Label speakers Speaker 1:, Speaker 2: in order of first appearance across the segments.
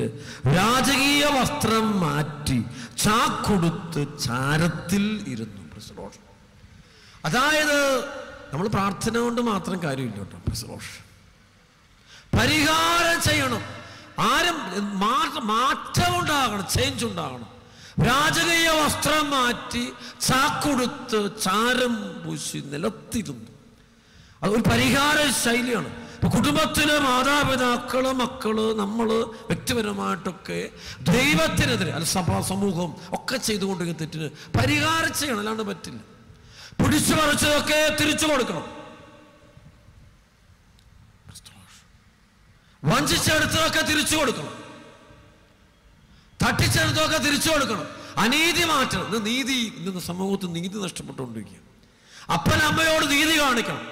Speaker 1: എഴുന്നേറ്റ് രാജകീയ വസ്ത്രം മാറ്റി ചാക്കൊടുത്ത് ചാരത്തിൽ ഇരുന്നു പ്രസലോഷ്. അതായത് നമ്മൾ പ്രാർത്ഥന കൊണ്ട് മാത്രം കാര്യമില്ല കേട്ടോ പ്രസലോഷ്. പരിഹാരം ചെയ്യണം. ആരും മാറ്റം ഉണ്ടാകണം ചേഞ്ച് ഉണ്ടാകണം. രാജകീയ വസ്ത്രം മാറ്റി ചാക്കൊടുത്ത് ചാരം പൂശി നിലത്തിരുന്നു. അതൊരു പരിഹാര ശൈലിയാണ്. കുടുംബത്തിലെ മാതാപിതാക്കൾ മക്കൾ നമ്മൾ വ്യക്തിപരമായിട്ടൊക്കെ ദൈവത്തിനെതിരെ അല്ല സഭ സമൂഹം ഒക്കെ ചെയ്തുകൊണ്ടിരിക്കുന്ന തെറ്റിന് പരിഹാരം ചെയ്യണം അല്ലാണ്ട് പറ്റില്ല. പിടിച്ചു പറിച്ചതൊക്കെ തിരിച്ചു കൊടുക്കണം. വഞ്ചിച്ചെടുത്തതൊക്കെ തിരിച്ചു കൊടുക്കണം. തട്ടിച്ചെടുത്തതൊക്കെ തിരിച്ചു കൊടുക്കണം. അനീതി മാറ്റണം. ഇന്ന് നീതി ഇന്ന് സമൂഹത്തിൽ നീതി നഷ്ടപ്പെട്ടുകൊണ്ടിരിക്കുക അപ്പൻ അമ്മയോട് നീതി കാണിക്കണം.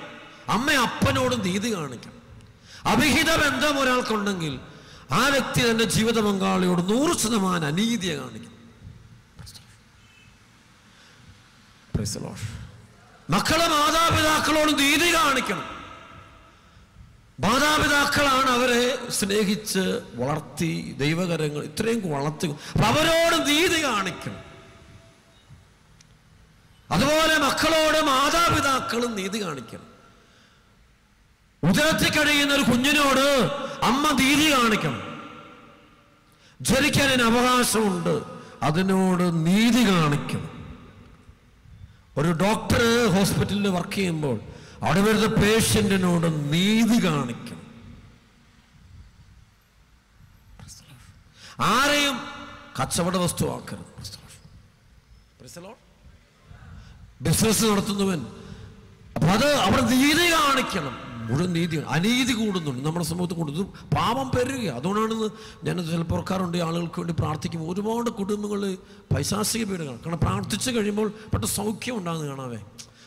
Speaker 1: അമ്മ അപ്പനോട് നീതി കാണിക്കണം. അവിഹിത ബന്ധം ഒരാൾക്കുണ്ടെങ്കിൽ ആ വ്യക്തി തന്റെ ജീവിത പങ്കാളിയോട് നൂറ് ശതമാനം അനീതിയെ കാണിക്കും. മക്കളെ മാതാപിതാക്കളോട് നീതി കാണിക്കണം. മാതാപിതാക്കളാണ് അവരെ സ്നേഹിച്ച് വളർത്തി ദൈവകരങ്ങൾ ഇത്രയും വളർത്തി. അവരോട് നീതി കാണിക്കണം. അതുപോലെ മക്കളോട് മാതാപിതാക്കളും നീതി കാണിക്കണം. ഉദരത്തിൽ കഴിയുന്ന ഒരു കുഞ്ഞിനോട് അമ്മ നീതി കാണിക്കണം. അതിന് അവകാശമുണ്ട്. അതിനോട് നീതി കാണിക്കണം. ഒരു ഡോക്ടർ ഹോസ്പിറ്റലിൽ വർക്ക് ചെയ്യുമ്പോൾ അവിടെ വരുന്ന പേഷ്യന്റിനോട് നീതി കാണിക്കണം. ആരെയും കച്ചവട വസ്തുവാക്കരുത്. ബിസിനസ് നടത്തുന്നവൻ. അപ്പൊ അത് അവിടെ നീതി കാണിക്കണം. മുഴുവൻ നീതി അനീതി കൂടുന്നുണ്ട്. നമ്മുടെ സമൂഹത്തിൽ കൂടുന്നു പാപം പെരുക അതുകൊണ്ടാണ് ഞാൻ ചിലപ്പോൾ ഓർക്കാറുണ്ട് ആളുകൾക്ക് വേണ്ടി പ്രാർത്ഥിക്കുമ്പോൾ ഒരുപാട് കുടുംബങ്ങൾ പൈശാസിക പീഡകൾ. കാരണം പ്രാർത്ഥിച്ചു കഴിയുമ്പോൾ പെട്ടെന്ന് സൗഖ്യം ഉണ്ടാകുന്ന കാണാവേ.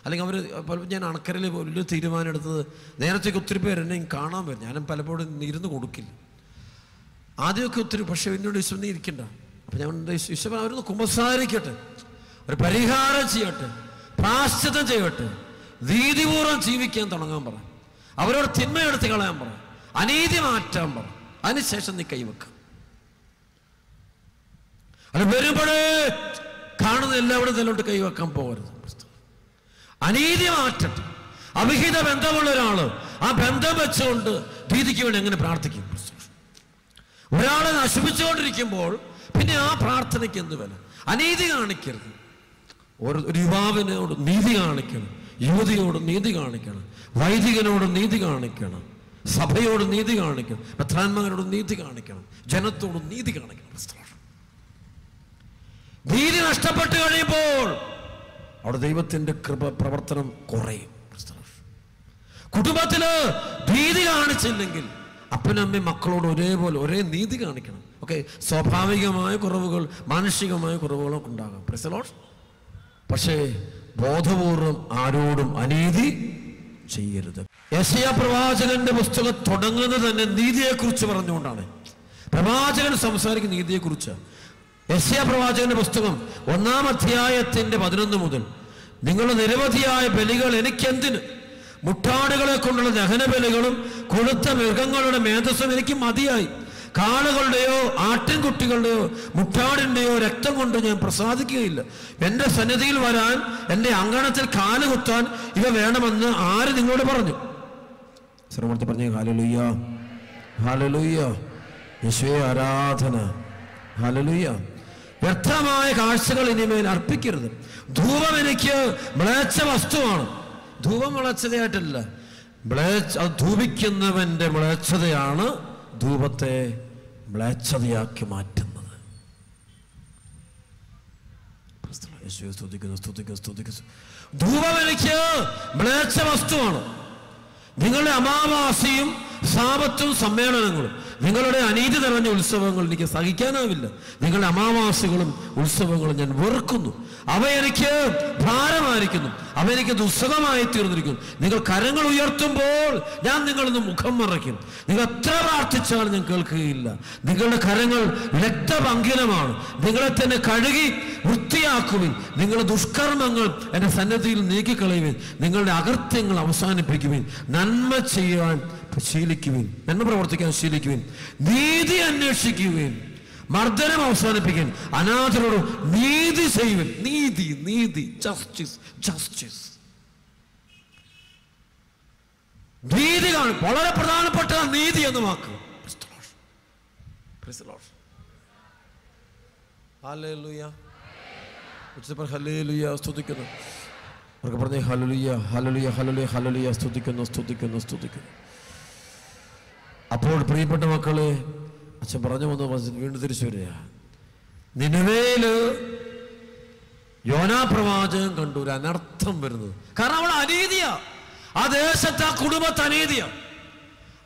Speaker 1: അല്ലെങ്കിൽ അവർ പലപ്പോൾ ഞാൻ അണക്കരയിൽ വലിയ തീരുമാനം എടുത്തത് നേരത്തേക്ക് ഒത്തിരി പേര് എന്നെ കാണാൻ വരും. ഞാനും പലപ്പോഴും ഇരുന്ന് കൊടുക്കില്ല. ആദ്യമൊക്കെ ഒത്തിരി പക്ഷെ എന്നോട് ഈശ്വരൻ ഇരിക്കണ്ട. അപ്പം ഞാൻ ഈശ്വരൻ അവരൊന്ന് കുമ്പസാരിക്കട്ടെ. ഒരു പരിഹാരം ചെയ്യട്ടെ. പ്രാശ്ചിത്തം ചെയ്യട്ടെ. നീതിപൂർവം ജീവിക്കാൻ തുടങ്ങാൻ പറ. അവരോട് തിന്മയെടുത്ത് കളയാൻ പറ. അനീതി മാറ്റാൻ പറ. അതിനുശേഷം നീ കൈവെക്ക. അത് വരുമ്പോഴേ കാണുന്ന എല്ലാവരും ഇതിലോട്ട് കൈവെക്കാൻ പോകരുത്. അനീതി മാറ്റട്ടെ. അവിഹിത ബന്ധമുള്ള ഒരാൾ ആ ബന്ധം വെച്ചുകൊണ്ട് ഭീതിക്ക് വേണ്ടി എങ്ങനെ പ്രാർത്ഥിക്കും? ഒരാളെ നശിപ്പിച്ചുകൊണ്ടിരിക്കുമ്പോൾ പിന്നെ ആ പ്രാർത്ഥനയ്ക്ക് എന്ത് വില? അനീതി കാണിക്കരുത്. ഒരു യുവാവിനോട് നീതി കാണിക്കണം. യുവതിയോട് നീതി കാണിക്കണം. വൈദികനോട് നീതി കാണിക്കണം. സഭയോട് നീതി കാണിക്കണം. പ്രധാനമന്ത്രിയോട് നീതി കാണിക്കണം. ജനത്തോട് നീതി കാണിക്കണം. നീതി നഷ്ടപ്പെട്ടു കഴിയുമ്പോൾ അവിടെ ദൈവത്തിന്റെ കൃപ പ്രവർത്തനം കുറയും. കുടുംബത്തിൽ ഭീതി കാണിച്ചില്ലെങ്കിൽ അപ്പനമ്മ മക്കളോട് ഒരേപോലെ ഒരേ നീതി കാണിക്കണം. ഓക്കെ സ്വാഭാവികമായ കുറവുകൾ മാനസികമായ കുറവുകളൊക്കെ ഉണ്ടാകാം. പ്രസലോഷ് പക്ഷേ ബോധപൂർവം ആരോടും അനീതി ചെയ്യരുത്. യശയ പ്രവാചകന്റെ പുസ്തകം തുടങ്ങുന്നത് തന്നെ നീതിയെക്കുറിച്ച് പറഞ്ഞുകൊണ്ടാണ്. പ്രവാചകൻ സംസാരിക്കുന്ന നീതിയെക്കുറിച്ച്. യശയ പ്രവാചകന്റെ പുസ്തകം ഒന്നാം അധ്യായത്തിന്റെ പതിനൊന്ന് മുതൽ നിങ്ങളുടെ നിരവധിയായ ബലികൾ എനിക്കെന്തിന്? മുട്ടാടുകളെ കൊണ്ടുള്ള ദഹന ബലികളും കൊടുത്ത മൃഗങ്ങളുടെ മേധസ്സും എനിക്ക് മതിയായി. കാളുകളുടെയോ ആട്ടിൻകുട്ടികളുടെയോ മുട്ടാടിന്റെയോ രക്തം കൊണ്ട് ഞാൻ പ്രസാദിക്കുകയില്ല. എന്റെ സന്നിധിയിൽ വരാൻ എന്റെ അങ്കണത്തിൽ കാൽ കുത്താൻ ഇവ വേണമെന്ന് ആര് നിങ്ങളോട് പറഞ്ഞു? ശ്രമത്തിൽ പറഞ്ഞു ഹാലലുയ്യ ഹാലലുയ്യ യേശുവെ ആരാധന ഹാലലുയ്യ. വ്യർത്ഥമായ കാഴ്ചകൾ ഇനിമേൽ അർപ്പിക്കരുത്. ധൂപം എനിക്ക് മ്ലേച്ഛ വസ്തുവാണ്. ധൂപം അത് ധൂപിക്കുന്നവന്റെ മ്ലേച്ഛതയാണ് ധൂപത്തെ മ്ലേച്ഛതയാക്കി മാറ്റുന്നത്. യേശുവെ സ്തുതിക്കുന്നു. ധൂപം എനിക്ക് മ്ലേച്ഛ വസ്തുവാണ്. നിങ്ങളുടെ അമാവാസിയും സാപത്തും സമ്മേളനങ്ങളും. നിങ്ങളുടെ അനീതി നിറഞ്ഞ ഉത്സവങ്ങൾ എനിക്ക് സഹിക്കാനാവില്ല. നിങ്ങളുടെ അമാവാസികളും ഉത്സവങ്ങളും ഞാൻ വെറുക്കുന്നു. അവ എനിക്ക് ഭാരമായിരിക്കുന്നു. അവ എനിക്ക് ദുസ്സഹമായി തീർന്നിരിക്കുന്നു. നിങ്ങൾ കരങ്ങൾ ഉയർത്തുമ്പോൾ ഞാൻ നിങ്ങളിന്ന് മുഖം മറയ്ക്കും. നിങ്ങൾ എത്ര പ്രാർത്ഥിച്ചാലും ഞാൻ കേൾക്കുകയില്ല. നിങ്ങളുടെ കരങ്ങൾ രക്തപങ്കിലമാണ്. നിങ്ങളെ തന്നെ കഴുകി വൃത്തിയാക്കുവിൻ. നിങ്ങളുടെ ദുഷ്കർമ്മങ്ങൾ എന്റെ സന്നദ്ധിയിൽ നീക്കിക്കളയുവിൻ. നിങ്ങളുടെ അകൃത്യങ്ങൾ അവസാനിപ്പിക്കുവിൻ. നന്മ ചെയ്യാൻ ശീലിക്കുവിൻ. നന്മ പ്രവർത്തിക്കാൻ ശീലിക്കുവിൻ. നീതി അന്വേഷിക്കുവിൻ. മർദ്ദനം അവസാനിപ്പിക്കാൻ അനാഥരോട് നീതി ചെയ്യുവിൻ. നീതി നീതി. ജസ്റ്റിസ് ജസ്റ്റിസ് നീതി കാണും. വളരെ പ്രധാനപ്പെട്ട നീതി എന്ന് വാക്ക്. സ്തുതിക്കുന്നു. അവർക്ക് പറഞ്ഞേ ഹലുലിയ ഹലുലിയ ഹലുലിയ ഹലുലിയ സ്തുതിക്കുന്നു സ്തുതിക്കുന്നു സ്തുതിക്കുന്നു. അപ്പോൾ പ്രിയപ്പെട്ട മക്കളെ അച്ഛൻ പറഞ്ഞു വന്നു വീണ്ടും തിരിച്ചു വരിക. നിലവേൽ യോനാ പ്രവാചകൻ കണ്ടു ഒരു അനർത്ഥം വരുന്നത്. കാരണം അവിടെ അനീതിയാ. ആ ദേശത്ത് ആ കുടുംബത്ത് അനീതിയാ.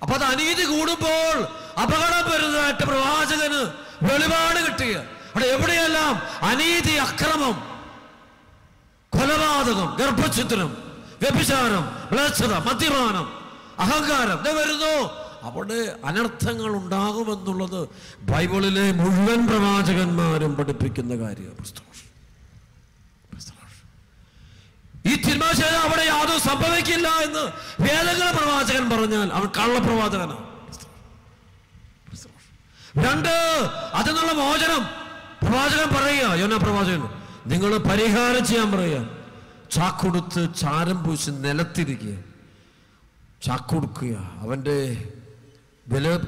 Speaker 1: അപ്പൊ അത് അനീതി കൂടുമ്പോൾ അപകടം വരുന്നതായിട്ട് പ്രവാചകന് വെളിപാട് കിട്ടുക അവിടെ എവിടെയെല്ലാം അനീതി അക്രമം കൊലപാതകം ഗർഭഛിദ്രം വ്യഭിചാരം മ്ലേച്ഛത മദ്യപാനം അഹങ്കാരം വരുന്നു. അവിടെ അനർത്ഥങ്ങൾ ഉണ്ടാകുമെന്നുള്ളത് ബൈബിളിലെ മുഴുവൻ പ്രവാചകന്മാരും പഠിപ്പിക്കുന്ന കാര്യമാണ്. ഈ അവിടെ യാതൊന്നും സംഭവിക്കില്ല എന്ന് വേദങ്ങളെ പ്രവാചകൻ പറഞ്ഞാൽ അവൻ കള്ളപ്രവാചകനാണ്. രണ്ട് അതിനുള്ള മോചനം. പ്രവാചകൻ പറയുക യോന പ്രവാചകൻ നിങ്ങൾ പരിഹാരം ചെയ്യാൻ പറയുക. ചാക്കൊടുത്ത് ചാരം പൂശി നിലത്തിരിക്കുക. ചാക്കൊടുക്കുക. അവന്റെ വില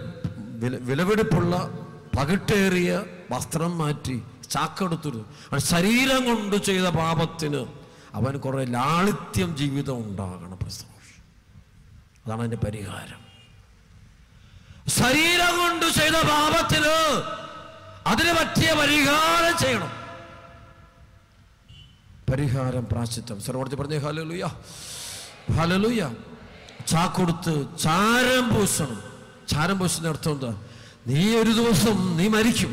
Speaker 1: വില വിലവെടുപ്പുള്ള പകിട്ടേറിയ വസ്ത്രം മാറ്റി ചാക്കെടുത്തിരുന്നു അവൻ ശരീരം കൊണ്ട് ചെയ്ത പാപത്തിന് അവൻ കുറേ ലാളിത്യം ജീവിതം ഉണ്ടാകണം. പ്രസോഷ് അതാണ് അതിന്റെ പരിഹാരം. ശരീരം കൊണ്ട് ചെയ്ത പാപത്തിന് അതിന് പറ്റിയ പരിഹാരം ചെയ്യണം. പരിഹാരം പ്രാശ്ചിത്വം സർവോടത്തി പറഞ്ഞേ ഹലലുയ ഹലലുയ ചാക്കൊടുത്ത് ചാരം പൂശണം. ചാരം പൂശുന്ന അർത്ഥം എന്താ നീ ഒരു ദിവസം നീ മരിക്കും.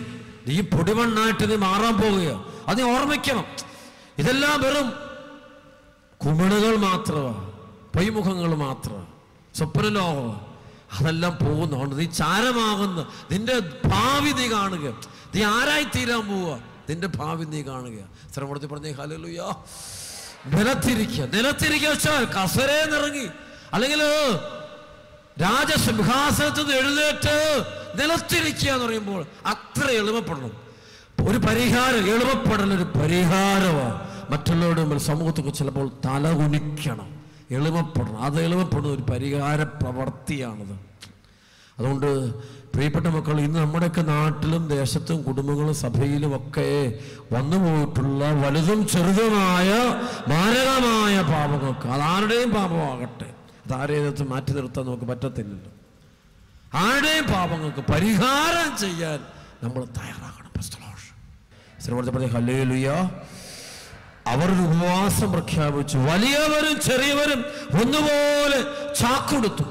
Speaker 1: നീ പൊടിമണ്ണായിട്ട് നീ മാറാൻ പോവുക അത് നീ ഓർമ്മിക്കണം. ഇതെല്ലാം വെറും കുമിളുകൾ മാത്രമാണ് പൊയ്മുഖങ്ങൾ മാത്രമാണ് സ്വപ്നലോകമാണ് അതെല്ലാം പോകുന്നതുകൊണ്ട് നീ ചാരമാകുന്ന നിന്റെ ഭാവി നീ കാണുക. നീ ആരായി തീരാൻ പോവുക? നിന്റെ ഭാവി നീ കാണുക. ശ്രമത്തിൽ പറഞ്ഞേ ഹലലുയ നിലത്തിരിക്കുക. നിലത്തിരിക്കുക വെച്ചാൽ കസരേന്നിറങ്ങി അല്ലെങ്കിൽ രാജസിംഹാസനത്തിൽ നിന്ന് എഴുന്നേറ്റ് നിലത്തിരിക്കുക എന്ന് പറയുമ്പോൾ അത്ര എളുപ്പപ്പെടണം. ഒരു പരിഹാരം എളുപ്പപ്പെടൽ ഒരു പരിഹാരമാണ്. മറ്റുള്ളവരുടെ മുമ്പിൽ സമൂഹത്തൊക്കെ ചിലപ്പോൾ തല കുനിക്കണം. എളുപ്പപ്പെടണം. അത് എളുപ്പപ്പെടുന്ന ഒരു പരിഹാര പ്രവർത്തിയാണത് അതുകൊണ്ട് പ്രിയപ്പെട്ട മക്കൾ ഇന്ന് നമ്മുടെയൊക്കെ നാട്ടിലും ദേശത്തും കുടുംബങ്ങളും സഭയിലും ഒക്കെ വന്നു പോയിട്ടുള്ള വലുതും ചെറുതുമായ മാരകമായ പാപങ്ങൾക്ക് അതാരുടെയും പാപമാകട്ടെ. അതാരേതത്ത് മാറ്റി നിർത്താൻ നമുക്ക് പറ്റത്തില്ലല്ലോ. ആരുടെയും പാപങ്ങൾക്ക് പരിഹാരം ചെയ്യാൻ നമ്മൾ തയ്യാറാകണം ഹല്ലേലുയ. അവർ ഉപവാസം പ്രഖ്യാപിച്ചു. വലിയവരും ചെറിയവരും ഒന്നുപോലെ ചാക്കൊടുത്തു.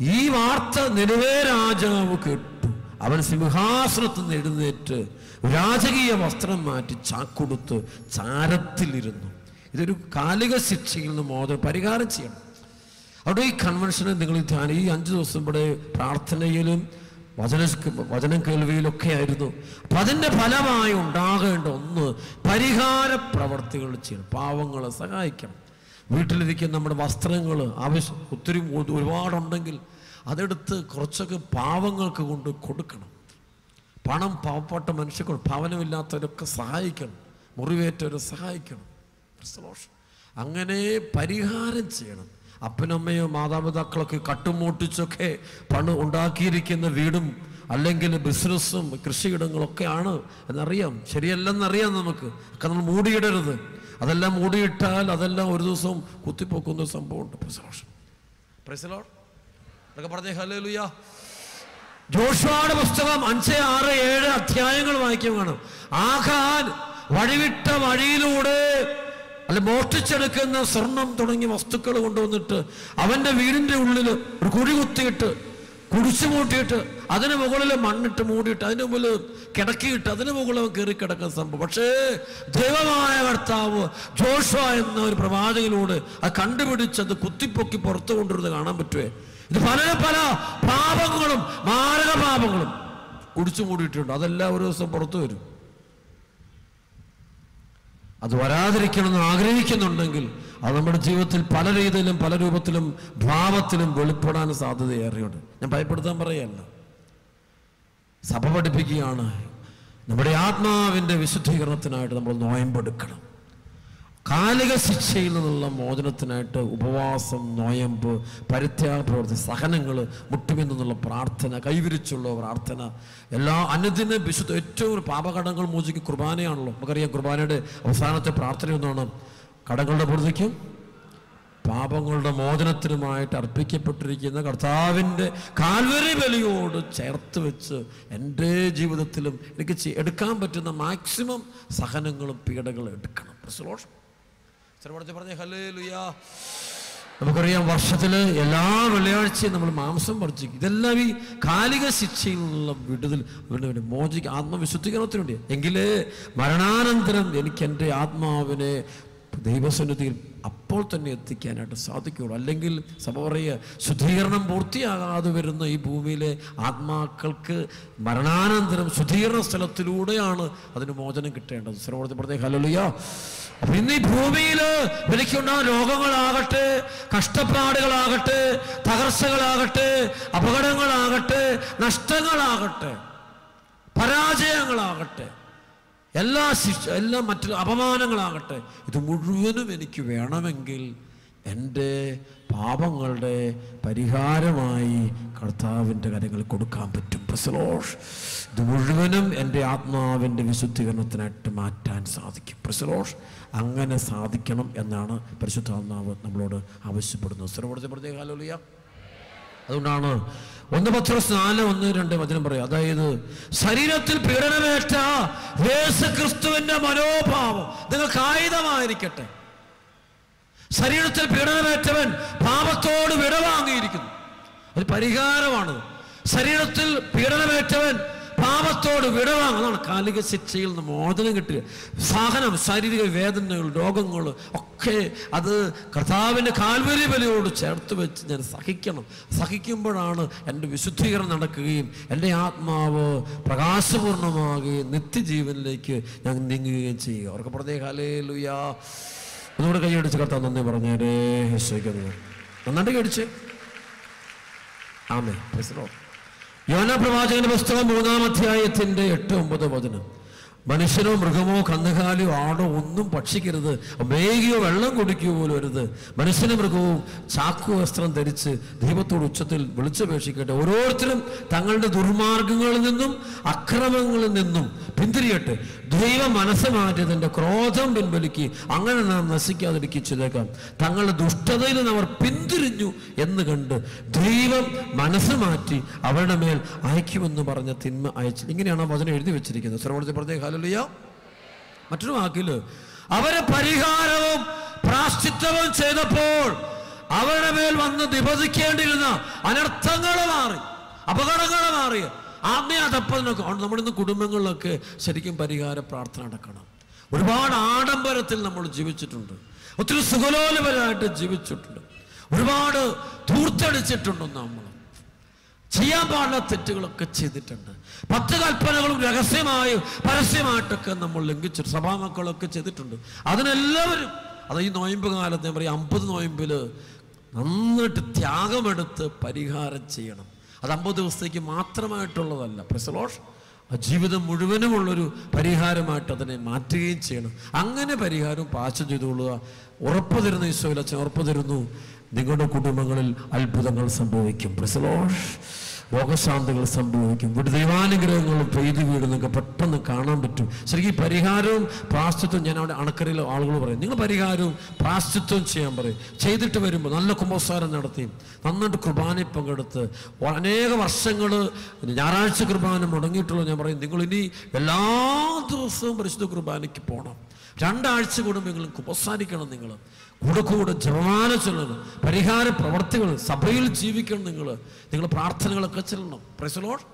Speaker 1: ഈ വാർത്ത നിലവേ രാജാവ് കേട്ടു. അവൻ സിംഹാസനത്തിൽ നിന്ന് എഴുന്നേറ്റ് രാജകീയ വസ്ത്രം മാറ്റി ചാക്കൊടുത്ത് ചാരത്തിലിരുന്നു. ഇതൊരു കാലിക ശിക്ഷയിൽ നിന്ന് മോദ പരിഹാരം ചെയ്യണം. അവിടെ ഈ കൺവെൻഷന് നിങ്ങൾ ധ്യാനം ഈ അഞ്ച് ദിവസം ഇവിടെ പ്രാർത്ഥനയിലും വചന വചനം കേൾവിയിലൊക്കെ ആയിരുന്നു. അപ്പൊ അതിന്റെ ഫലമായി ഉണ്ടാകേണ്ട ഒന്ന് പരിഹാര പ്രവർത്തികൾ ചെയ്യണം. പാവങ്ങളെ സഹായിക്കണം. വീട്ടിലിരിക്കുന്ന നമ്മുടെ വസ്ത്രങ്ങൾ ആവശ്യം ഒത്തിരി ഒരുപാടുണ്ടെങ്കിൽ അതെടുത്ത് കുറച്ചൊക്കെ പാവങ്ങൾക്ക് കൊണ്ട് കൊടുക്കണം. പണം പാവപ്പെട്ട മനുഷ്യർക്ക് ഭവനമില്ലാത്തവരൊക്കെ സഹായിക്കണം. മുറിവേറ്റവരെ സഹായിക്കണം. അങ്ങനെ പരിഹാരം ചെയ്യണം. അപ്പനമ്മയോ മാതാപിതാക്കളൊക്കെ കട്ടുമൂട്ടിച്ചൊക്കെ പണം ഉണ്ടാക്കിയിരിക്കുന്ന വീടും അല്ലെങ്കിൽ ബിസിനസ്സും കൃഷിയിടങ്ങളൊക്കെയാണ് എന്നറിയാം. ശരിയല്ലെന്നറിയാം നമുക്ക്. ഒക്കെ നമ്മൾ മൂടിയിടരുത്. അതെല്ലാം മൂടിയിട്ടാൽ അതെല്ലാം ഒരു ദിവസം കുത്തിപ്പൊക്കുന്ന സംഭവമുണ്ട്. ജോഷുവാട് പുസ്തകം അഞ്ച് ആറ് ഏഴ് അധ്യായങ്ങൾ വായിക്കുകയാണ് ആഹാൻ വഴിവിട്ട വഴിയിലൂടെ അല്ല മോഷ്ടിച്ചെടുക്കുന്ന സ്വർണം തുടങ്ങിയ വസ്തുക്കൾ കൊണ്ടുവന്നിട്ട് അവന്റെ വീടിന്റെ ഉള്ളിൽ ഒരു കുഴി കുത്തിയിട്ട് കുടിച്ചു മൂട്ടിയിട്ട് അതിന് മുകളിൽ മണ്ണിട്ട് മൂടിയിട്ട് അതിന് മുകളിൽ കിടക്കിയിട്ട് അതിന് മുകളിൽ കയറി കിടക്കുന്ന സംഭവം. പക്ഷേ ദൈവമായ കർത്താവ് ജോഷ എന്ന ഒരു പ്രവാചകനോട് അത് കണ്ടുപിടിച്ചത് കുത്തിപ്പൊക്കി പുറത്തു കൊണ്ടുവരുന്നത് കാണാൻ പറ്റുമേ ഇത് പല പല പാപങ്ങളും മാരക പാപങ്ങളും. കുടിച്ചു മൂടിയിട്ടുണ്ട്. അതെല്ലാം ഒരു ദിവസം പുറത്തു വരും. അത് വരാതിരിക്കണമെന്ന് ആഗ്രഹിക്കുന്നുണ്ടെങ്കിൽ അത് നമ്മുടെ ജീവിതത്തിൽ പല രീതിയിലും പല രൂപത്തിലും ഭാവത്തിലും വെളിപ്പെടാൻ സാധ്യതയേറെയുണ്ട്. ഞാൻ ഭയപ്പെടുത്താൻ പറയല്ല. സഭ പഠിപ്പിക്കുകയാണ്. നമ്മുടെ ആത്മാവിന്റെ വിശുദ്ധീകരണത്തിനായിട്ട് നമ്മൾ നോയമ്പെടുക്കണം. കാലിക ശിക്ഷയിൽ നിന്നുള്ള മോചനത്തിനായിട്ട് ഉപവാസം നോയമ്പ് പരിത്യാഗ പ്രവർത്തി സഹനങ്ങൾ മുട്ടുമെന്നുള്ള പ്രാർത്ഥന കൈവിരിച്ചുള്ള പ്രാർത്ഥന എല്ലാ അനുദിന വിശുദ്ധ ഏറ്റവും പാപകടങ്ങൾ മോചിക്കും കുർബാനയാണല്ലോ. നമുക്കറിയാം കുർബാനയുടെ അവസാനത്തെ പ്രാർത്ഥന ഒന്നാണ് കടങ്ങളുടെ പൂർത്തിക്കും പാപങ്ങളുടെ മോചനത്തിനുമായിട്ട് അർപ്പിക്കപ്പെട്ടിരിക്കുന്ന കർത്താവിന്റെ കാൽവരി ബലിയോട് ചേർത്ത് വെച്ച് എന്റെ ജീവിതത്തിലും എനിക്ക് എടുക്കാൻ പറ്റുന്ന മാക്സിമം സഹനങ്ങളും പീഡകളും എടുക്കണം. പ്രസലോഷം ചെറുപടത്തിൽ പറഞ്ഞ ഹലേ ലുയാ നമുക്കറിയാം വർഷത്തിൽ എല്ലാ വെള്ളിയാഴ്ചയും നമ്മൾ മാംസം വർജിക്കും ഇതെല്ലാം ഈ കാലിക ശിക്ഷയിൽ നിന്നുള്ള വിടുതൽ. വേണ്ടി വേണ്ടി മോചിക്ക് ആത്മവിശുദ്ധീകരണത്തിന് വേണ്ടി എങ്കിലേ മരണാനന്തരം എനിക്ക് എന്റെ ആത്മാവിനെ ദൈവസന്നിധിയിൽ അപ്പോൾ തന്നെ എത്തിക്കാനായിട്ട് സാധിക്കുകയുള്ളൂ. അല്ലെങ്കിൽ സഭ പറയുക ശുദ്ധീകരണം പൂർത്തിയാകാതെ വരുന്ന ഈ ഭൂമിയിലെ ആത്മാക്കൾക്ക് മരണാനന്തരം ശുദ്ധീകരണ സ്ഥലത്തിലൂടെയാണ് അതിന് മോചനം കിട്ടേണ്ടത്. സർവോടത്തിൽ പ്രത്യേക ഹലലുയ അപ്പൊ ഇന്ന് ഈ ഭൂമിയിൽ എനിക്കുണ്ടാകുന്ന രോഗങ്ങളാകട്ടെ കഷ്ടപ്പാടുകളാകട്ടെ തകർച്ചകളാകട്ടെ അപകടങ്ങളാകട്ടെ നഷ്ടങ്ങളാകട്ടെ പരാജയങ്ങളാകട്ടെ എല്ലാ ശിക്ഷ എല്ലാ മറ്റു അപമാനങ്ങളാകട്ടെ ഇത് മുഴുവനും എനിക്ക് വേണമെങ്കിൽ എന്റെ പാപങ്ങളുടെ പരിഹാരമായി കർത്താവിന്റെ കാര്യങ്ങൾ കൊടുക്കാൻ പറ്റും. പ്രസലോഷ് ഇത് മുഴുവനും എന്റെ ആത്മാവിന്റെ വിശുദ്ധീകരണത്തിനായിട്ട് മാറ്റാൻ സാധിക്കും. പ്രസലോഷ് അങ്ങനെ സാധിക്കണം എന്നാണ് പരിശുദ്ധാത്മാവ് നമ്മളോട് ആവശ്യപ്പെടുന്നത്. സർവോടത്തെ പ്രത്യേക ഹാലോലിയ അതുകൊണ്ടാണ് ഒന്ന് പത്ര നാല് ഒന്ന് രണ്ട് വചനം പറയും അതായത് ശരീരത്തിൽ പീഡനമേറ്റ യേശു ക്രിസ്തുവിന്റെ മനോഭാവം നിങ്ങൾക്ക് ആയുധമായിരിക്കട്ടെ. ശരീരത്തിൽ പീഡനമേറ്റവൻ പാപത്തോട് വിടവാങ്ങിയിരിക്കുന്നു. ഒരു പരിഹാരമാണ് ശരീരത്തിൽ പീഡനമേറ്റവൻ പാപത്തോട് വിടവാങ്ങുന്നതാണ് കാലിക ശിക്ഷയിൽ നിന്ന് മോചനം കിട്ടുക. സഹനം ശാരീരിക വേദനകൾ രോഗങ്ങൾ ഒക്കെ അത് കർത്താവിന്റെ കാൽവരി ബലിയോട് ചേർത്ത് വെച്ച് ഞാൻ സഹിക്കണം. സഹിക്കുമ്പോഴാണ് എന്റെ വിശുദ്ധീകരണം നടക്കുകയും എന്റെ ആത്മാവ് പ്രകാശപൂർണമാകുകയും നിത്യജീവനിലേക്ക് ഞാൻ നീങ്ങുകയും ചെയ്യുക. അവർക്ക് പറഞ്ഞേ കാലേ ലുയാ ഒന്നുകൂടെ കൈയടിച്ച് കർത്താവ് നന്ദി പറഞ്ഞേരേ. യേശോയ്ക്ക് നന്നായിട്ട് കടിച്ച് ആമേ പ്രശ്നോ യോന പ്രവാചകന്റെ പുസ്തകം മൂന്നാം അധ്യായത്തിന്റെ എട്ട് ഒമ്പത് വചനം. മനുഷ്യനോ മൃഗമോ കന്നുകാലിയോ ആടോ ഒന്നും ഭക്ഷിക്കരുത്. മേയുകയോ വെള്ളം കുടിക്കുകയോ പോലും വരുത് മനുഷ്യനും മൃഗവും ചാക്കു വസ്ത്രം ധരിച്ച് ദൈവത്തോട് ഉച്ചത്തിൽ വിളിച്ചപേക്ഷിക്കട്ടെ. ഓരോരുത്തരും തങ്ങളുടെ ദുർമാർഗങ്ങളിൽ നിന്നും അക്രമങ്ങളിൽ നിന്നും പിന്തിരിയട്ടെ. ദൈവം മനസ്സ് മാറ്റിയതിന്റെ ക്രോധം പിൻവലിക്ക്. അങ്ങനെ നാം നശിക്കാതിരിക്കും ചെയ്തേക്കാം. തങ്ങളുടെ ദുഷ്ടതയിൽ നിന്ന് അവർ പിന്തിരിഞ്ഞു എന്ന് കണ്ട് ദൈവം മനസ്സ് മാറ്റി അവരുടെ മേൽ അയക്കുമെന്ന് പറഞ്ഞ തിന്മ അയച്ചു. ഇങ്ങനെയാണ് വചനം എഴുതി വെച്ചിരിക്കുന്നത്. ശ്രവണത്തിൽ പറഞ്ഞ ഹാലലിയ മറ്റൊരു വാക്കിൽ അവരെ പരിഹാരവും പ്രാശ്ചിത്തവും ചെയ്തപ്പോൾ അവരുടെ മേൽ വന്ന് നിബന്ധിക്കേണ്ടിയിരുന്ന അനർത്ഥങ്ങൾ മാറി അപകടങ്ങൾ മാറി. ആത്മീയ അതപ്പതിനൊക്കെ നമ്മുടെ ഇന്ന് കുടുംബങ്ങളിലൊക്കെ ശരിക്കും പരിഹാര പ്രാർത്ഥന നടക്കണം. ഒരുപാട് ആഡംബരത്തിൽ നമ്മൾ ജീവിച്ചിട്ടുണ്ട്. ഒത്തിരി സുഖലോലപരമായിട്ട് ജീവിച്ചിട്ടുണ്ട്. ഒരുപാട് ധൂർത്തടിച്ചിട്ടുണ്ട് നമ്മൾ. ചെയ്യാൻ പാടില്ല തെറ്റുകളൊക്കെ ചെയ്തിട്ടുണ്ട്. പത്ത് കൽപ്പനകളും രഹസ്യമായും പരസ്യമായിട്ടൊക്കെ നമ്മൾ ലംഘിച്ചു സഭാമക്കളൊക്കെ ചെയ്തിട്ടുണ്ട്. അതിനെല്ലാവരും അത് ഈ നോയമ്പ് കാലത്ത് ഞാൻ പറയും അമ്പത് നോയമ്പിൽ നന്നായിട്ട് ത്യാഗമെടുത്ത് പരിഹാരം ചെയ്യണം. അത് അമ്പത് ദിവസത്തേക്ക് മാത്രമായിട്ടുള്ളതല്ല. പ്രസലോഷ് ജീവിതം മുഴുവനുമുള്ളൊരു പരിഹാരമായിട്ട് അതിനെ മാറ്റുകയും ചെയ്യണം. അങ്ങനെ പരിഹാരം പാചകം ചെയ്തുകൊള്ളുക. ഉറപ്പ് തരുന്ന ഈശോയിൽ അച്ഛൻ ഉറപ്പ് തരുന്നു. നിങ്ങളുടെ കുടുംബങ്ങളിൽ അത്ഭുതങ്ങൾ സംഭവിക്കും. പ്രസലോഷ് രോഗശാന്തികൾ സംഭവിക്കും. ഇവിടെ ദൈവാനുഗ്രഹങ്ങൾ പെയ്തു വീടുന്നൊക്കെ പെട്ടെന്ന് കാണാൻ പറ്റും. ശരിക്കും പരിഹാരവും പ്രാശ്ചിത്വം ഞാൻ അവിടെ അണക്കരയിലെ ആളുകൾ പറയും. നിങ്ങൾ പരിഹാരവും പ്രാശ്ചിത്വം ചെയ്യാൻ പറയും. ചെയ്തിട്ട് വരുമ്പോൾ നല്ല കുമ്പസാരം നടത്തി. നന്നായിട്ട് കുർബാനയിൽ പങ്കെടുത്ത്. അനേക വർഷങ്ങൾ ഞായറാഴ്ച കുർബാന മുടങ്ങിയിട്ടുള്ള ഞാൻ പറയും. നിങ്ങൾ ഇനി എല്ലാ ദിവസവും പരിശുദ്ധ കുർബാനയ്ക്ക് പോകണം രണ്ടാഴ്ച കൂടുമ്പോൾ നിങ്ങൾ കുമ്പസാരിക്കണം നിങ്ങൾ. കൂടെ കൂടെ ജപമാന ചൊല്ലണം പരിഹാര പ്രവർത്തികൾ സഭയിൽ ജീവിക്കണം നിങ്ങൾ നിങ്ങൾ പ്രാർത്ഥനകളൊക്കെ ചെല്ലണം. പ്രൈസലോഡ്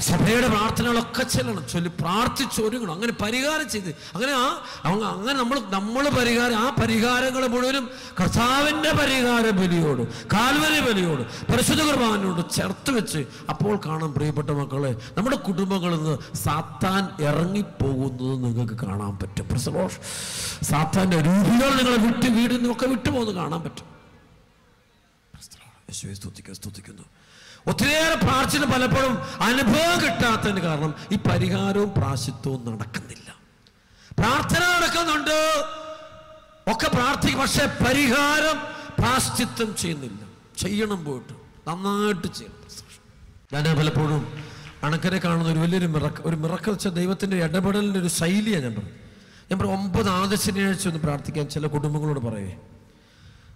Speaker 1: സഭയുടെ പ്രാർത്ഥനകളൊക്കെ ചെല്ലണം. ചൊല്ലി പ്രാർത്ഥിച്ചൊരുങ്ങണം അങ്ങനെ പരിഹാരം ചെയ്ത്. അങ്ങനെ ആ അങ്ങ- അങ്ങനെ നമ്മൾ നമ്മൾ പരിഹാരം ആ പരിഹാരങ്ങൾ മുഴുവനും കർത്താവിന്റെ പരിഹാര ബലിയോട് കാൽവരി ബലിയോട് പരിശുദ്ധ കുർബാനോട് ചേർത്ത് വെച്ച് അപ്പോൾ കാണാം പ്രിയപ്പെട്ട മക്കളെ നമ്മുടെ കുടുംബങ്ങളിൽ നിന്ന് സാത്താൻ ഇറങ്ങിപ്പോകുന്നത് നിങ്ങൾക്ക് കാണാൻ പറ്റും. പ്രസവോഷ് സാത്താന്റെ രൂപികൾ നിങ്ങളെ വിട്ട് വീടിൽ നിന്നൊക്കെ വിട്ടുപോകുന്നത് കാണാൻ പറ്റും. സ്തുതിക്കുന്നു. ഒത്തിരിയേറെ പ്രാർത്ഥന പലപ്പോഴും അനുഭവം കിട്ടാത്തതിന് കാരണം ഈ പരിഹാരവും പ്രാശിത്വവും നടക്കുന്നില്ല. പ്രാർത്ഥന നടക്കുന്നുണ്ട്. ഒക്കെ പ്രാർത്ഥിക്കും പക്ഷെ പരിഹാരം പ്രാശ്ചിത്വം ചെയ്യുന്നില്ല. ചെയ്യണം പോയിട്ട്. നന്നായിട്ട് ചെയ്യണം. ഞാൻ പലപ്പോഴും അണക്കരെ കാണുന്ന ഒരു വലിയൊരു മിറക്ക ഒരു മിറക്ക വെച്ച ദൈവത്തിന്റെ ഇടപെടലിന്റെ ഒരു ശൈലിയാണ് ഞാൻ പറഞ്ഞു ഞാൻ പറഞ്ഞു ഒമ്പത് ആദ്യ ശനിയാഴ്ച ഒന്ന് പ്രാർത്ഥിക്കാൻ ചില കുടുംബങ്ങളോട് പറയുവേ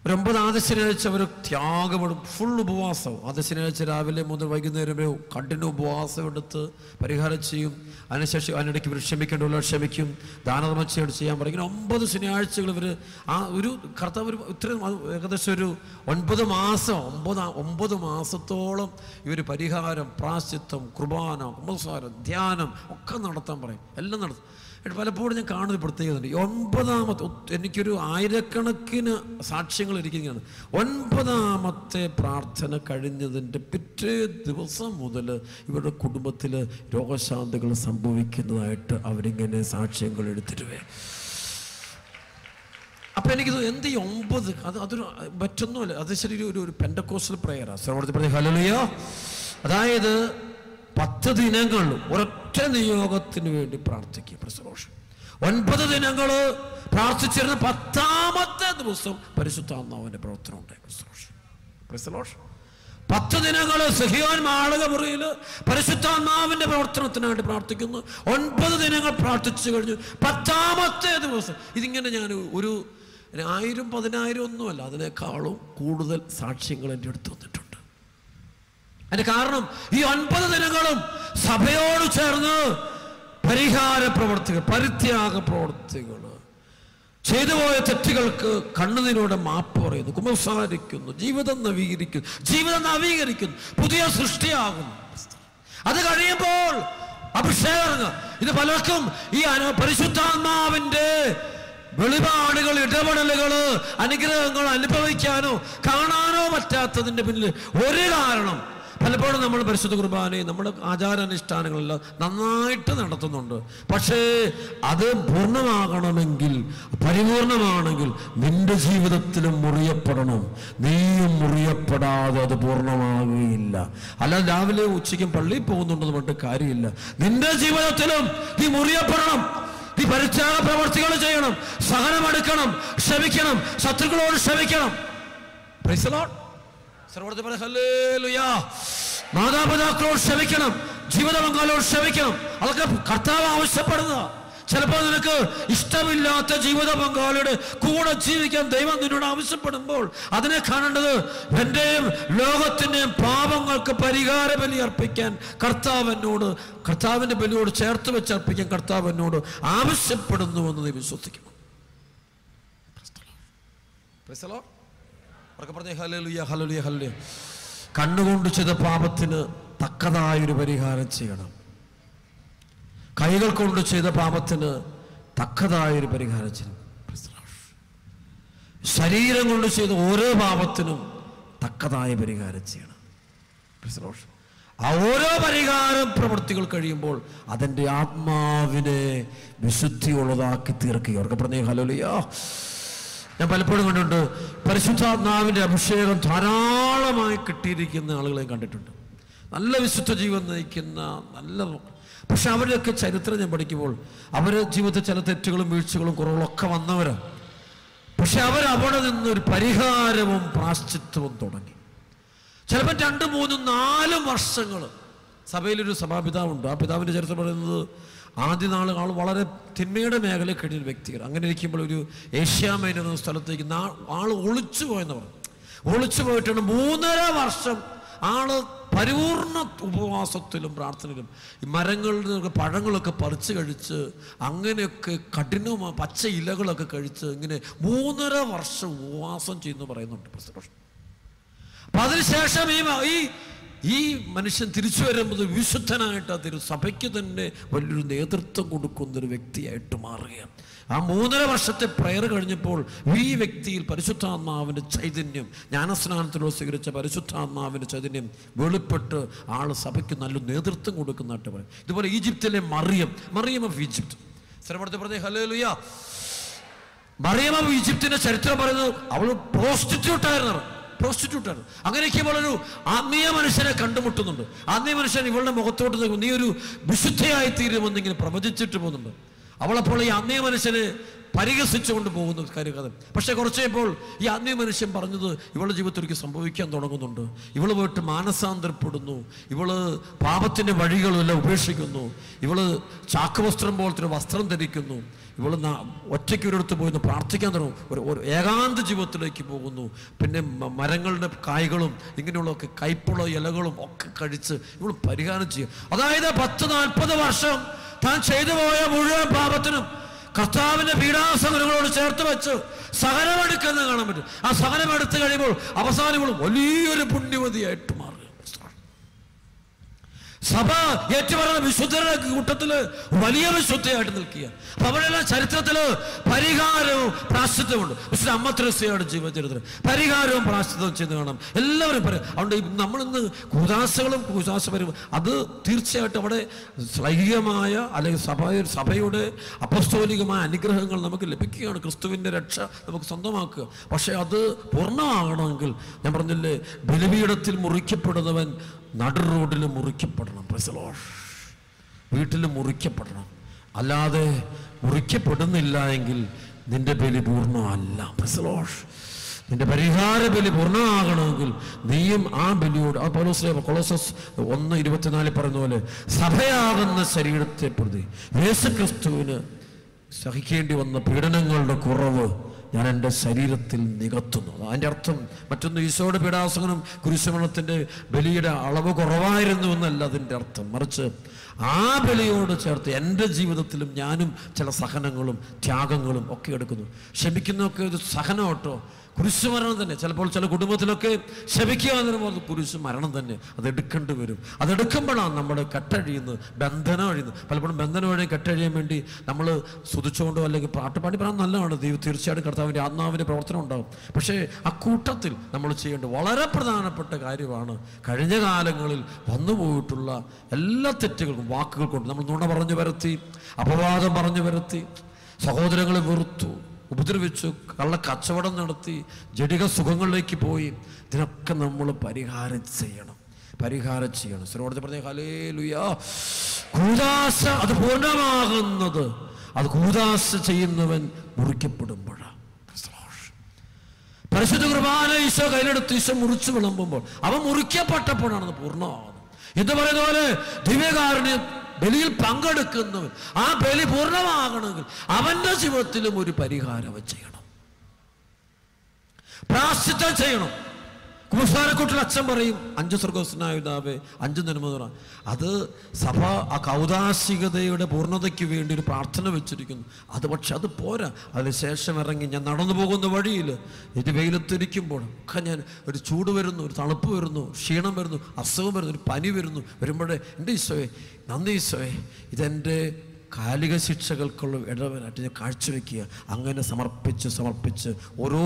Speaker 1: ഒരു ആദ്യ ശനിയാഴ്ച അവർ ത്യാഗപ്പെടും. ഫുൾ ഉപവാസവും ആദ്യ ശനിയാഴ്ച രാവിലെ മുതൽ വൈകുന്നേരം വരെ കഠിന ഉപവാസം എടുത്ത് പരിഹാരം ചെയ്യും. അതിനുശേഷം അതിനിടയ്ക്ക് ഇവർ ക്ഷമിക്കേണ്ടവർ ക്ഷമിക്കും. ദാനധർമ്മച്ചയോട് ചെയ്യാൻ പറയും. ഇങ്ങനെ ഒമ്പത് ശനിയാഴ്ചകൾ ഇവർ ആ ഒരു കർത്താവ് ഒരു ഇത്രയും ഏകദേശം ഒരു ഒൻപത് മാസം ഒമ്പത് ഒമ്പത് മാസത്തോളം ഇവർ പരിഹാരം പ്രാശ്ചിത്വം കുർബാന കുമ്പസാരം ധ്യാനം ഒക്കെ നടത്താൻ പറയും. എല്ലാം നടത്തും. പലപ്പോഴും ഞാൻ കാണുന്ന പ്രത്യേകത ഈ ഒൻപതാമത്തെ ഒത്ത് എനിക്കൊരു ആയിരക്കണക്കിന് സാക്ഷ്യങ്ങൾ ഇരിക്കുകയാണ്. ഒൻപതാമത്തെ പ്രാർത്ഥന കഴിഞ്ഞതിന്റെ പിറ്റേ ദിവസം മുതൽ ഇവരുടെ കുടുംബത്തിൽ രോഗശാന്തികൾ സംഭവിക്കുന്നതായിട്ട് അവരിങ്ങനെ സാക്ഷ്യങ്ങൾ എടുത്തിരുവേ അപ്പം എനിക്ക് എന്ത് ഈ ഒമ്പത്? അത് അതൊരു മറ്റൊന്നുമല്ല അത് ശരി ഒരു ഒരു പെൻഡക്കോസ്റ്റൽ പ്രേയറാണ് ശ്രവണത്തിൽ പറഞ്ഞ ഹലോ അതായത് പത്ത് ദിനങ്ങൾ ഒരൊറ്റ നിയോഗത്തിന് വേണ്ടി പ്രാർത്ഥിക്കുക പ്രസവോഷം ഒൻപത് ദിനങ്ങൾ പ്രാർത്ഥിച്ചിരുന്ന പത്താമത്തെ ദിവസം പരിശുദ്ധാത്മാവിന്റെ പ്രവർത്തനം ഉണ്ടായി പ്രസവോഷം പ്രസവോഷം പത്ത് ദിനങ്ങൾ സഹിയോൻ മാളക മുറിയിൽ പരിശുദ്ധാത്മാവിന്റെ പ്രവർത്തനത്തിനായിട്ട് പ്രാർത്ഥിക്കുന്നു. ഒൻപത് ദിനങ്ങൾ പ്രാർത്ഥിച്ചു കഴിഞ്ഞു. പത്താമത്തെ ദിവസം. ഇതിങ്ങനെ ഞാൻ ഒരു ആയിരം പതിനായിരം ഒന്നുമല്ല അതിനേക്കാളും കൂടുതൽ സാക്ഷ്യങ്ങൾ എന്റെ അടുത്ത് വന്നിട്ടുണ്ട്. അതിന്റെ കാരണം ഈ ഒൻപത് ദിനങ്ങളും സഭയോട് ചേർന്ന് പരിഹാര പ്രവർത്തികൾ പരിത്യാഗ പ്രവർത്തികൾ ചെയ്തുപോയ തെറ്റുകൾക്ക് കണ്ണുനീരോടെ മാപ്പ് പറയുന്നു കുമ്പസാരിക്കുന്നു ജീവിതം നവീകരിക്കുന്നു ജീവിതം നവീകരിക്കുന്നു പുതിയ സൃഷ്ടിയാകുന്നു. അത് കഴിയുമ്പോൾ അഭിഷേകം ഇത് പലർക്കും ഈ പരിശുദ്ധാത്മാവിന്റെ വെളിപാടുകൾ ഇടപെടലുകൾ അനുഗ്രഹങ്ങൾ അനുഭവിക്കാനോ കാണാനോ പറ്റാത്തതിന്റെ പിന്നിൽ ഒരു കാരണം പലപ്പോഴും നമ്മൾ പരിശുദ്ധ കുർബാനയെ നമ്മുടെ ആചാരാനുഷ്ഠാനങ്ങളെല്ലാം നന്നായിട്ട് നടത്തുന്നുണ്ട്. പക്ഷേ അത് പൂർണമാകണമെങ്കിൽ പരിപൂർണമാണെങ്കിൽ നിന്റെ ജീവിതത്തിലും മുറിയപ്പെടണം. നീയും മുറിയപ്പെടാതെ അത് പൂർണമാകുകയില്ല. അല്ല രാവിലെ ഉച്ചയ്ക്കും പള്ളിയിൽ പോകുന്നുണ്ടെന്ന് പറഞ്ഞിട്ട് കാര്യമില്ല. നിന്റെ ജീവിതത്തിലും നീ മുറിയപ്പെടണം. നീ പരിത്യാഗ പ്രവർത്തികൾ ചെയ്യണം. സഹനമെടുക്കണം. ക്ഷമിക്കണം. ശത്രുക്കളോട് ക്ഷമിക്കണം. മാതാപിതാക്കളോട് ക്ഷമിക്കണം. ജീവിത പങ്കാളിയോട് ക്ഷമിക്കണം. അതൊക്കെ കർത്താവ് ആവശ്യപ്പെടുന്ന ചിലപ്പോൾ നിനക്ക് ഇഷ്ടമില്ലാത്ത ജീവിത പങ്കാളിയുടെ കൂടെ ജീവിക്കാൻ ദൈവം നിന്നോട് ആവശ്യപ്പെടുമ്പോൾ അതിനെ കാണേണ്ടത് എന്റെയും ലോകത്തിന്റെയും പാപങ്ങൾക്ക് പരിഹാര ബലി അർപ്പിക്കാൻ കർത്താവ് എന്നോട് കർത്താവിന്റെ ബലിയോട് ചേർത്ത് വെച്ച് അർപ്പിക്കാൻ കർത്താവ് എന്നോട് ആവശ്യപ്പെടുന്നുവെന്ന് നീ വിശ്വസിക്കണം Praise കണ്ണുകൊണ്ട് ചെയ്ത പാപത്തിന് തക്കതായൊരു പരിഹാരം ചെയ്യണം കൈകൾ കൊണ്ട് ചെയ്ത പാപത്തിന് തക്കതായൊരു പരിഹാരം ചെയ്യണം. ശരീരം കൊണ്ട് ചെയ്ത ഓരോ പാപത്തിനും തക്കതായ പരിഹാരം ചെയ്യണം. ആ ഓരോ പരിഹാരം പ്രവൃത്തികൾ കഴിയുമ്പോൾ അതിന്റെ ആത്മാവിനെ വിശുദ്ധിയുള്ളതാക്കി തീർക്കുക അവർക്ക് പറഞ്ഞേ ഹലോലിയോ ഞാൻ പലപ്പോഴും കണ്ടിട്ടുണ്ട് പരിശുദ്ധാത്മാവിന്റെ അഭിഷേകം ധാരാളമായി കിട്ടിയിരിക്കുന്ന ആളുകളെ കണ്ടിട്ടുണ്ട്. നല്ല വിശുദ്ധ ജീവൻ നയിക്കുന്ന നല്ല പക്ഷെ അവരുടെയൊക്കെ ചരിത്രം ഞാൻ പഠിക്കുമ്പോൾ അവരെ ജീവിതത്തിൽ ചില തെറ്റുകളും വീഴ്ചകളും കുറവുകളൊക്കെ വന്നവരാണ് പക്ഷെ അവരവിടെ നിന്നൊരു പരിഹാരവും പ്രാശ്ചിത്വവും തുടങ്ങി. ചിലപ്പോൾ രണ്ട് മൂന്നും നാലും വർഷങ്ങൾ സഭയിലൊരു സഭാപിതാവുണ്ട്. ആ പിതാവിന്റെ ചരിത്രം പറയുന്നത് ആദ്യ നാൾ ആൾ വളരെ തിന്മയുടെ മേഖലയിൽ കഴിഞ്ഞ വ്യക്തികൾ അങ്ങനെ ഇരിക്കുമ്പോൾ ഒരു ഏഷ്യാമൈൻ എന്ന സ്ഥലത്തേക്ക് ആൾ ഒളിച്ചു പോയെന്ന് പറഞ്ഞു. ഒളിച്ചു പോയിട്ടാണ് മൂന്നര വർഷം ആൾ പരിപൂർണ ഉപവാസത്തിലും പ്രാർത്ഥനയിലും ഈ മരങ്ങളിൽ നിന്നൊക്കെ പഴങ്ങളൊക്കെ പറിച്ച് കഴിച്ച് അങ്ങനെയൊക്കെ കഠിനമായ പച്ച ഇലകളൊക്കെ കഴിച്ച് ഇങ്ങനെ മൂന്നര വർഷം ഉപവാസം ചെയ്യുന്നു പറയുന്നുണ്ട് പ്രശ്നം. അപ്പൊ അതിനുശേഷം ഈ ഈ ഈ മനുഷ്യൻ തിരിച്ചു വരുമ്പോൾ വിശുദ്ധനായിട്ട് അതൊരു തിരു സഭയ്ക്ക് തന്നെ വലിയൊരു നേതൃത്വം കൊടുക്കുന്ന ഒരു വ്യക്തിയായിട്ട് മാറുകയാണ്. ആ മൂന്നര വർഷത്തെ പ്രയർ കഴിഞ്ഞപ്പോൾ ഈ വ്യക്തിയിൽ പരിശുദ്ധാത്മാവിന്റെ ചൈതന്യം ജ്ഞാനസ്നാനത്തിലൂടെ സ്വീകരിച്ച പരിശുദ്ധാത്മാവിന്റെ ചൈതന്യം വെളിപ്പെട്ട് ആൾ സഭയ്ക്ക് നല്ല നേതൃത്വം കൊടുക്കുന്നതായിട്ട് പറയും. ഇതുപോലെ ഈജിപ്തിലെ മറിയം മറിയം ഓഫ് ഈജിപ്ത്. സ്ഥലപ്പെടുത്തി പറഞ്ഞേ ഹലോ ലുയാ മറിയം ഓഫ് ഈജിപ്തിന്റെ ചരിത്രം പറയുന്നത് അവൾ പ്രോസ്റ്റിറ്റ്യൂട്ട് ആയിരുന്നു പ്രോസ്റ്റിറ്റ്യൂട്ട് ആയിരുന്നു അങ്ങനെയൊക്കെ ഒരു ആത്മീയ മനുഷ്യനെ കണ്ടുമുട്ടുന്നുണ്ട്. ആത്മീയ മനുഷ്യൻ ഇവളുടെ മുഖത്തോട്ട് നിൽക്കും നീ ഒരു വിശുദ്ധയായി തീരുമെന്നിങ്ങനെ പ്രവചിച്ചിട്ട് പോകുന്നുണ്ട്. അവളപ്പോൾ ഈ ആത്മീയ മനുഷ്യന് പരിഹസിച്ചുകൊണ്ട് പോകുന്ന കാര്യം പക്ഷെ കുറച്ച് ഈ ആത്മീയ മനുഷ്യൻ പറഞ്ഞത് ഇവളുടെ ജീവിതത്തിലേക്ക് സംഭവിക്കാൻ തുടങ്ങുന്നുണ്ട്. ഇവൾ പോയിട്ട് മാനസാന്തരപ്പെടുന്നു. ഇവൾ പാപത്തിന്റെ വഴികളെല്ലാം ഉപേക്ഷിക്കുന്നു. ഇവൾ ചാക്കുവസ്ത്രം പോലത്തെ വസ്ത്രം ധരിക്കുന്നു. ഇവൾ ന- ഒറ്റയ്ക്ക് ഒരിടത്ത് പോയി ഒന്ന് പ്രാർത്ഥിക്കാൻ തുടങ്ങും. ഒരു ഏകാന്ത ജീവിതത്തിലേക്ക് പോകുന്നു. പിന്നെ മരങ്ങളുടെ കായ്കളും ഇങ്ങനെയുള്ളതൊക്കെ കൈപ്പുള്ള ഇലകളും ഒക്കെ കഴിച്ച് ഇവൾ പരിഹാരം ചെയ്യും. അതായത് പത്ത് നാൽപ്പത് വർഷം താൻ ചെയ്തു പോയ മുഴുവൻ പാപത്തിനും കർത്താവിന്റെ പീഡാസഹനങ്ങളോട് ചേർത്ത് വെച്ച് സഹനമെടുക്കുന്ന കാണാൻ പറ്റും. ആ സഹനം എടുത്തു കഴിയുമ്പോൾ അവസാനം വലിയൊരു പുണ്യവതിയായിട്ട് മാറുക സഭ ഏറ്റുപറയുന്ന വിശുദ്ധരുടെ കൂട്ടത്തിൽ വലിയ വിശുദ്ധയായിട്ട് നിൽക്കുക അപ്പൊ അവരെല്ലാം ചരിത്രത്തിൽ പരിഹാരവും പ്രാശ്ചിത്വമുണ്ട് പക്ഷെ അമ്മ ജീവചരിത്രം. പരിഹാരവും പ്രാശ്ചിത്വം ചെയ്ത് കാണാം. എല്ലാവരും പറയും അതുകൊണ്ട് നമ്മളിന്ന് കൂതാശകളും കൂതാശപരും അത് തീർച്ചയായിട്ടും അവിടെ ശ്ലൈഹികമായ അല്ലെങ്കിൽ സഭ സഭയുടെ അപസ്തോലികമായ അനുഗ്രഹങ്ങൾ നമുക്ക് ലഭിക്കുകയാണ്. ക്രിസ്തുവിന്റെ രക്ഷ നമുക്ക് സ്വന്തമാക്കുക. പക്ഷേ അത് പൂർണമാകണമെങ്കിൽ ഞാൻ പറഞ്ഞില്ലേ ബലിപീഠത്തിൽ മുറിക്കപ്പെടുന്നവൻ നടു റോഡിൽ മുറിക്കപ്പെടണം പ്രസലോഷ് വീട്ടിൽ മുറിക്കപ്പെടണം. അല്ലാതെ മുറിക്കപ്പെടുന്നില്ല എങ്കിൽ നിന്റെ ബലി പൂർണമല്ല. പ്രസലോഷ് നിന്റെ പരിഹാര ബലി പൂർണമാകണമെങ്കിൽ നീയും ആ ബലിയോട് ആ പൗലോസ് കൊളോസസ് ഒന്ന് ഇരുപത്തിനാലിൽ പറയുന്ന പോലെ സഭയാകുന്ന ശരീരത്തെ പ്രതി യേശുക്രിസ്തുവിന് സഹിക്കേണ്ടി വന്ന പീഡനങ്ങളുടെ കുറവ് ഞാൻ എന്റെ ശരീരത്തിൽ നികത്തുന്നു. അതിന്റെ അർത്ഥം. മറ്റൊന്ന് ഈശോയുടെ പീഡാസകനം കുരിശമരണത്തിന്റെ ബലിയുടെ അളവ് കുറവായിരുന്നു എന്നല്ല അതിന്റെ അർത്ഥം. മറിച്ച് ആ ബലിയോട് ചേർത്ത് എന്റെ ജീവിതത്തിലും ഞാനും ചില സഹനങ്ങളും ത്യാഗങ്ങളും ഒക്കെ എടുക്കുന്നു. ക്ഷമിക്കുന്നൊക്കെ ഒരു സഹനം കേട്ടോ. കുരിശ് മരണം തന്നെ. ചിലപ്പോൾ ചില കുടുംബത്തിലൊക്കെ ശപിക്കുക എന്ന് അത് കുരിശ് മരണം തന്നെ. അത് എടുക്കേണ്ടി വരും. അതെടുക്കുമ്പോഴാണ് നമ്മുടെ കെട്ടഴിയുന്നത്. ബന്ധനം അഴിയുന്നത്. പലപ്പോഴും ബന്ധനം വഴി കെട്ടഴിയാൻ വേണ്ടി നമ്മൾ സ്തുതിച്ചുകൊണ്ടോ അല്ലെങ്കിൽ പാട്ട് പാടി പറയാൻ നല്ലതാണ്. ദൈവം തീർച്ചയായിട്ടും കർത്താവിന്റെ ആത്മാവിന്റെ പ്രവർത്തനം ഉണ്ടാകും പക്ഷേ ആ കൂട്ടത്തിൽ നമ്മൾ ചെയ്യേണ്ട വളരെ പ്രധാനപ്പെട്ട കാര്യമാണ് കഴിഞ്ഞ കാലങ്ങളിൽ വന്നുപോയിട്ടുള്ള എല്ലാ തെറ്റുകൾക്കും വാക്കുകൾ കൊണ്ട് നമ്മൾ നുണ പറഞ്ഞു വരുത്തി അപവാദം പറഞ്ഞു വരുത്തി സഹോദരങ്ങളെ വെറുത്തു ഉപദ്രവിച്ചു കള്ള കച്ചവടം നടത്തി ജടിക സുഖങ്ങളിലേക്ക് പോയി. ഇതിനൊക്കെ നമ്മൾ പരിഹാരം ചെയ്യണം. പരിഹാരം ചെയ്യണം. ശ്രോടത്തിൽ പറഞ്ഞ ഹലേ ലുയാ കൂതാശ അത് പൂർണമാകുന്നത്. അത് കൂതാശ ചെയ്യുന്നവൻ മുറിക്കപ്പെടുമ്പോഴാണ് പരിശുദ്ധ കുർബാന ഈശോ കയ്യിലെടുത്ത് ഈശോ മുറിച്ചു വിളമ്പുമ്പോൾ അവ മുറിക്കപ്പെട്ടപ്പോഴാണ് പൂർണമാകുന്നത്. എന്ന് പറയുന്ന പോലെ? ദിവ്യകാരുണ്യം ബലിയിൽ പങ്കെടുക്കുന്നവൻ ആ ബലി പൂർണമാകണമെങ്കിൽ അവന്റെ ജീവിതത്തിലും ഒരു പരിഹാരം ചെയ്യണം. പ്രാശ്ചിത്തം ചെയ്യണം. കുമ്പസാരക്കൂട്ടിൽ അച്ഛൻ പറയും അഞ്ച് സ്വർഗസ്നായുധാവേ അഞ്ച് നന്മ അത് സഭ ആ കൗതാശികതയുടെ പൂർണതയ്ക്ക് വേണ്ടി ഒരു പ്രാർത്ഥന വെച്ചിരിക്കുന്നു. അത് പക്ഷെ അത് പോരാ. അതിന് ശേഷം ഇറങ്ങി ഞാൻ നടന്നു പോകുന്ന വഴിയിൽ ഇത് വെയിലത്തിരിക്കുമ്പോൾ ഒക്കെ ഞാൻ ഒരു ചൂട് വരുന്നു ഒരു തണുപ്പ് വരുന്നു ക്ഷീണം വരുന്നു അസുഖം വരുന്നു ഒരു പനി വരുന്നു. വരുമ്പോഴേ എന്റെ ഈശോയെ നന്ദി ഈശോയെ ഇതെന്റെ കാലിക ശിക്ഷകൾക്കുള്ള ഇടവനായിട്ട് കാഴ്ചവെക്കുക. അങ്ങനെ സമർപ്പിച്ച് സമർപ്പിച്ച് ഓരോ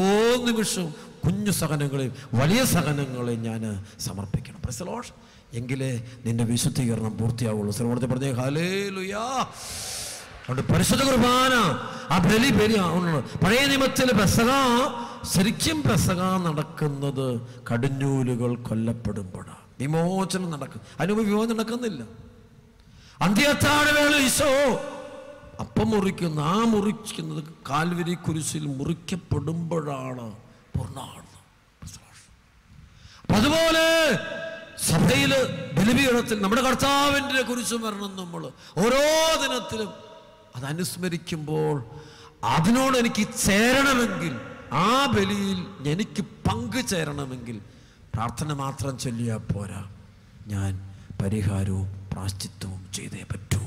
Speaker 1: നിമിഷവും കുഞ്ഞു സഹനങ്ങളെയും വലിയ സഹനങ്ങളെയും ഞാൻ സമർപ്പിക്കണം. പ്രസലോഷ് എങ്കിലേ നിന്റെ വിശുദ്ധീകരണം പൂർത്തിയാവുള്ളൂ. സർവോടത്തെ പറഞ്ഞേ ഹാലേ ലുയാ അതുകൊണ്ട് പരിശുദ്ധ കുർബാന ആ ബലി ബലി പഴയ നിയമത്തിൽ പെസക ശരിക്കും പെസക നടക്കുന്നത് കടിഞ്ഞൂലുകൾ കൊല്ലപ്പെടുമ്പോഴാണ്. വിമോചനം നടക്കും അതിനുമ്പ് വിമോചനം നടക്കുന്നില്ല. അന്ത്യത്താഴ വേള ഈശോ. അപ്പം മുറിക്കുന്ന ആ മുറിക്കുന്നത് കാൽവരി കുരിശിൽ മുറിക്കപ്പെടുമ്പോഴാണ് അപ്പൊ അതുപോലെ സഭയിൽ ബലിപീഠത്തിൽ നമ്മുടെ കർത്താവിന്റെ കുരിശ് മരണം നമ്മൾ. ഓരോ ദിനത്തിലും അത് അനുസ്മരിക്കുമ്പോൾ അതിനോട് എനിക്ക് ചേരണമെങ്കിൽ ആ ബലിയിൽ എനിക്ക് പങ്കു ചേരണമെങ്കിൽ പ്രാർത്ഥന മാത്രം ചൊല്ലിയാൽ പോരാ. ഞാൻ പരിഹാരവും പ്രാശ്ചിത്വവും ചെയ്തേ പറ്റൂ.